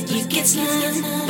But you get slime.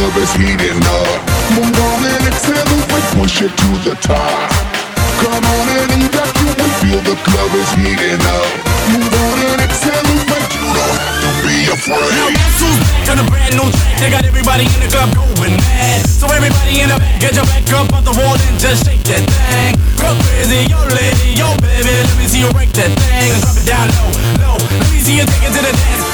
club is heating up. Move on and accelerate, push it to the top. Come on and evacuate, feel the club is heating up. Move on and accelerate, you don't have to be afraid. Now guess who's to the brand new track? They got everybody in the club going mad. So everybody in the back, get your back up on the wall and just shake that thing. Go crazy, yo lady, yo baby, let me see you break that thing. Drop it down low, low, let me see you take it to the dance.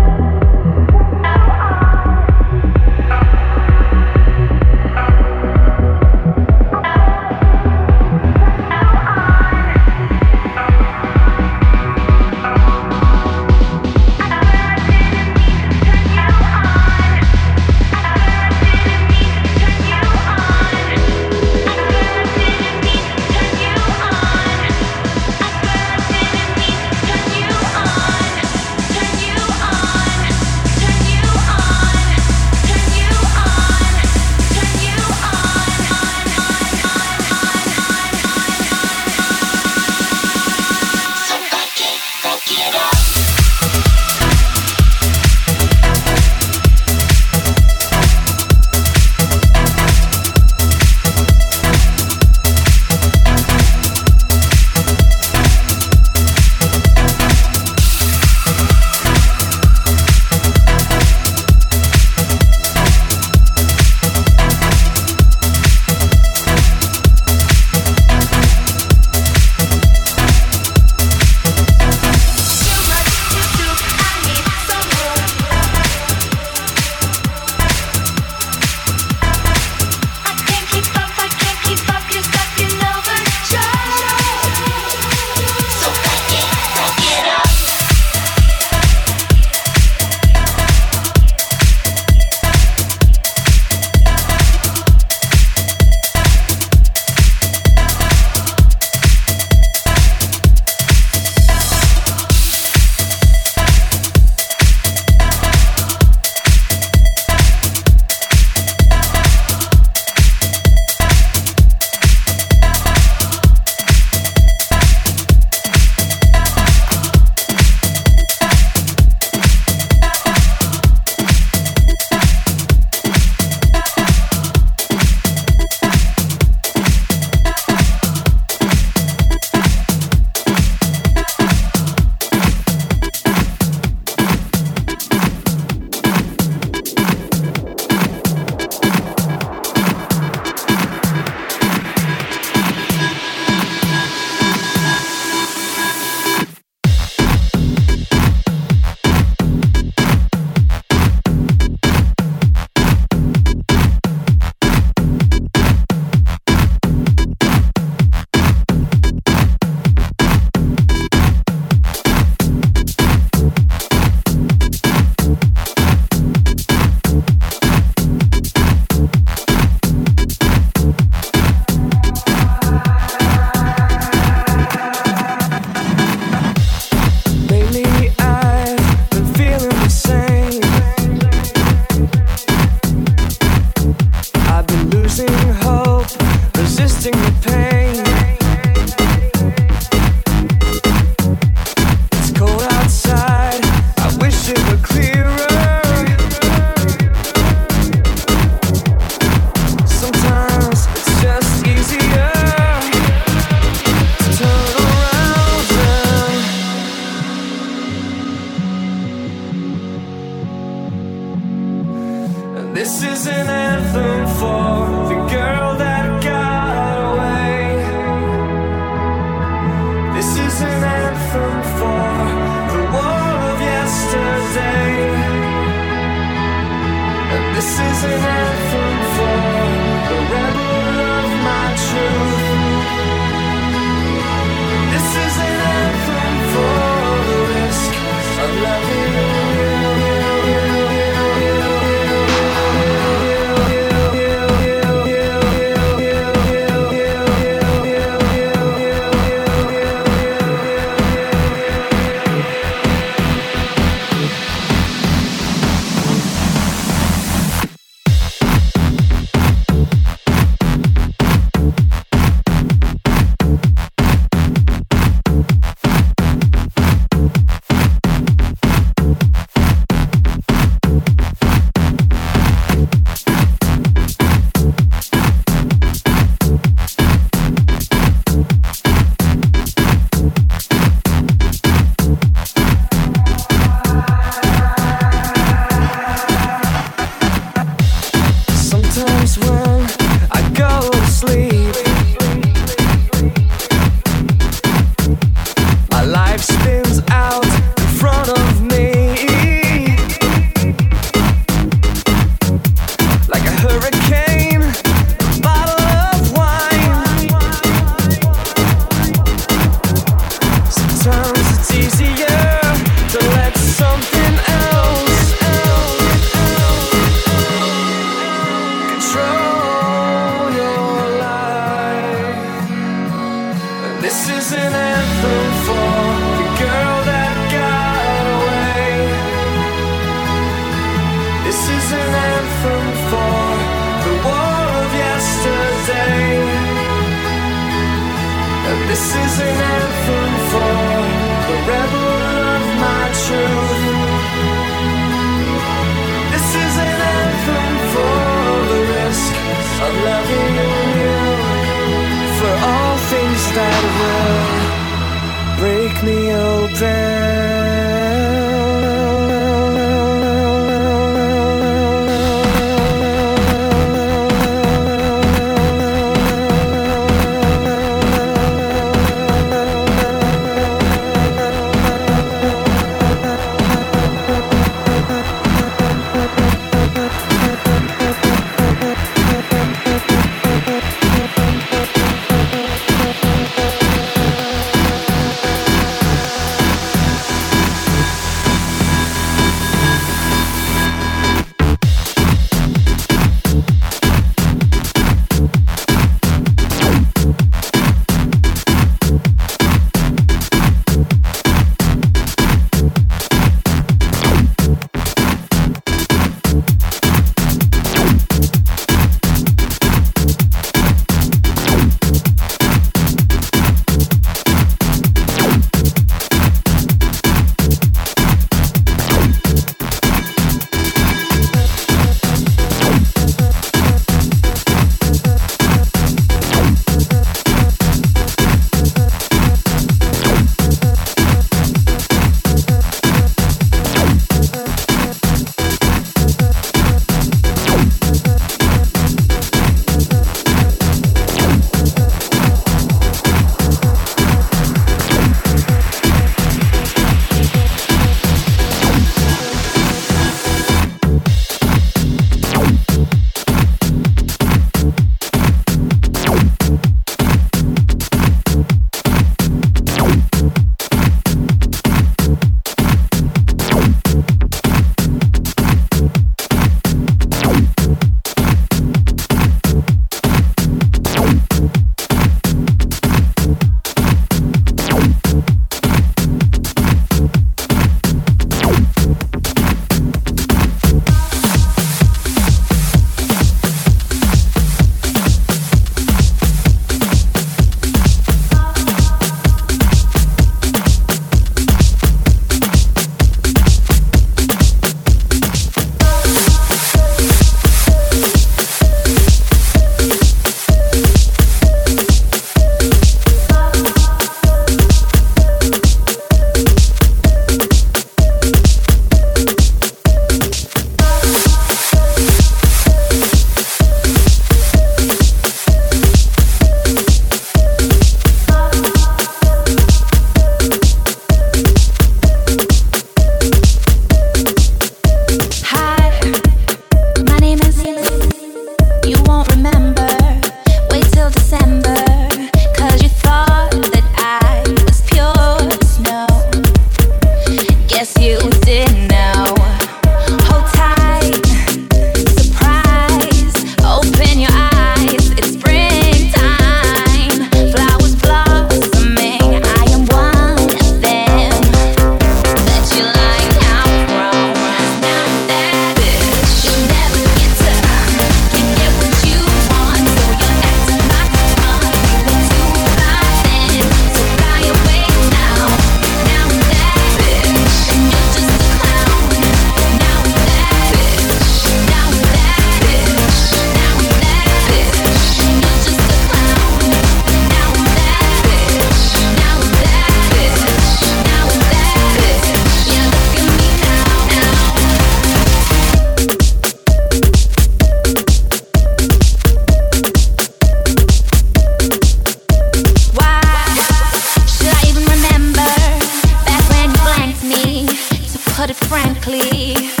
Put it frankly.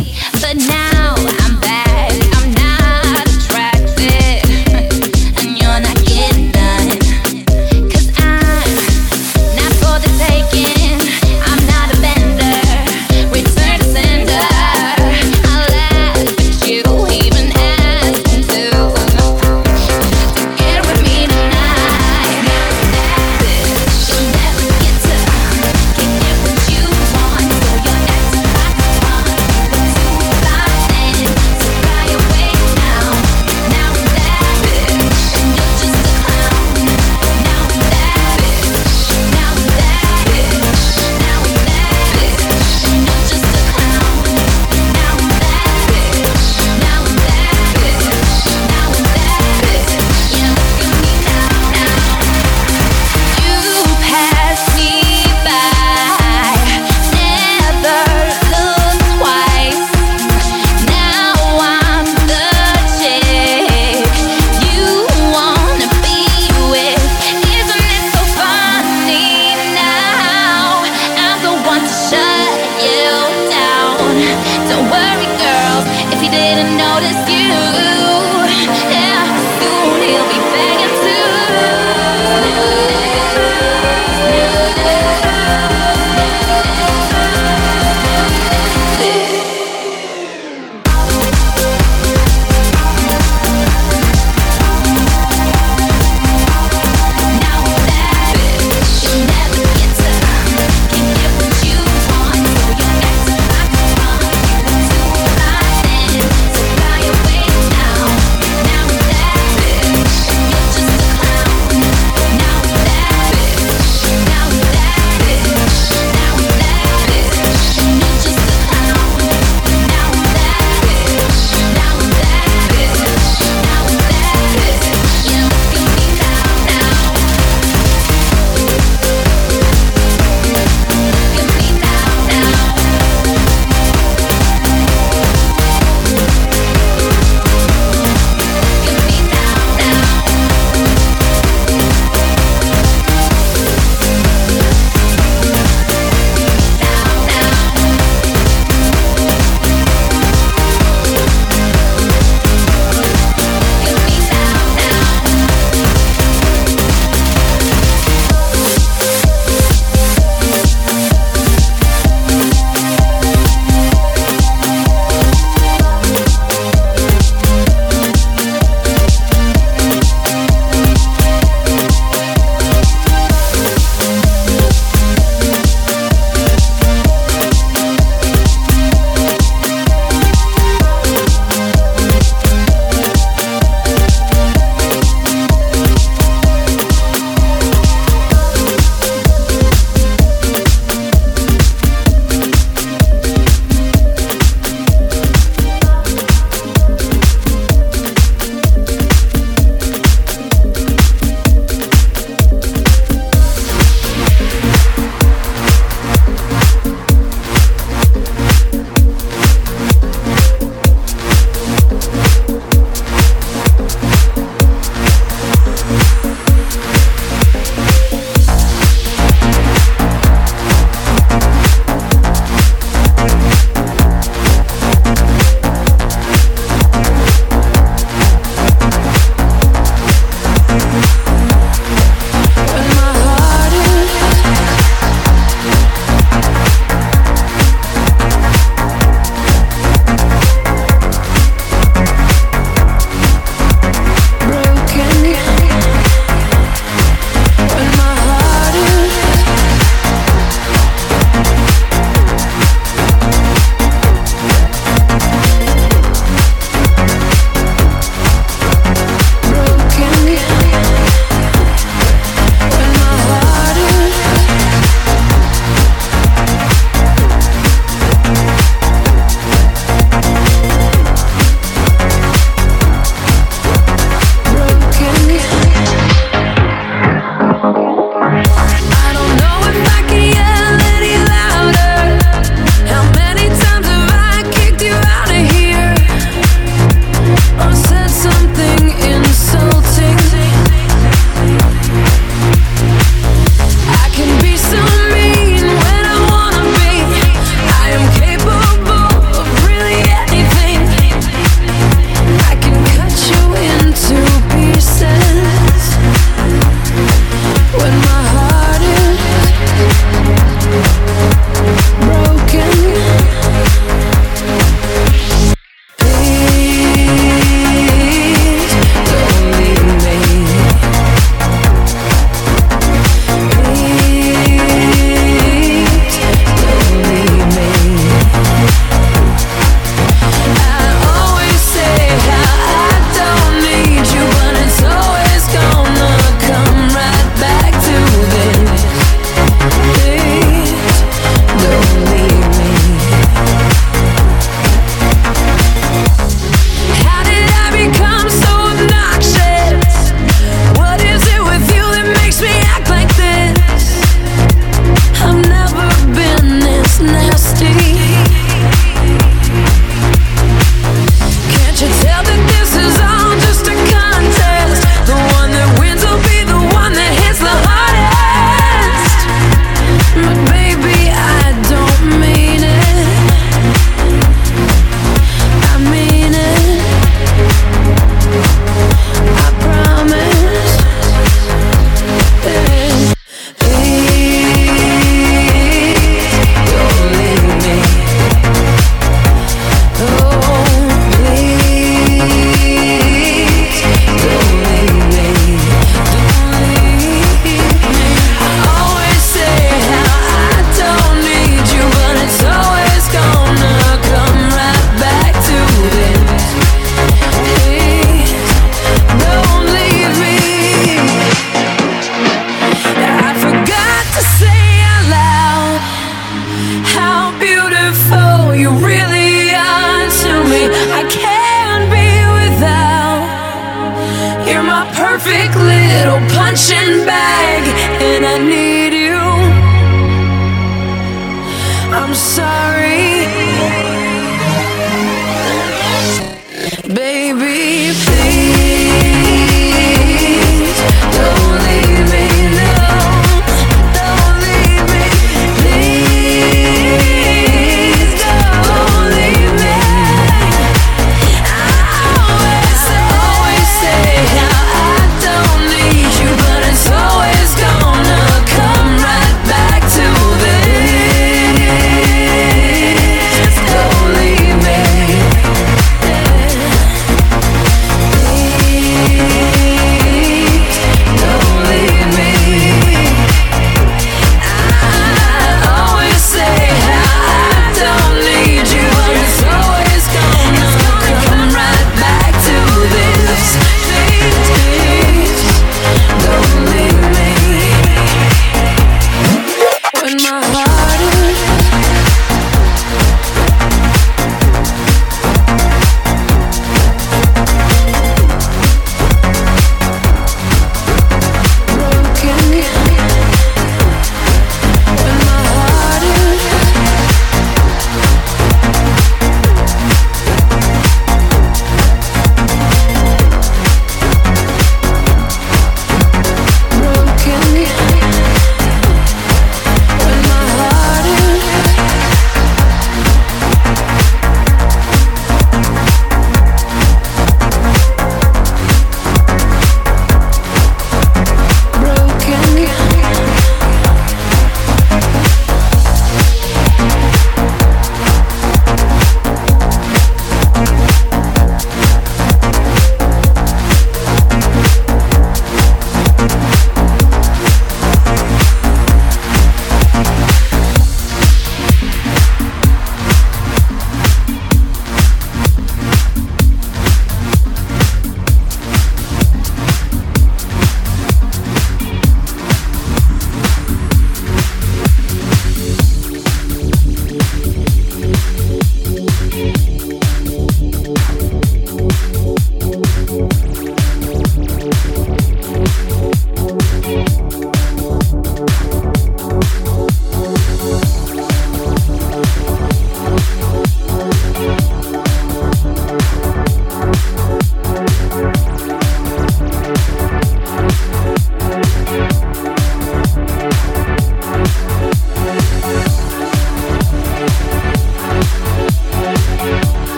you really are to me. I can't be without. You're my perfect little punching bag, and I need you. I'm sorry.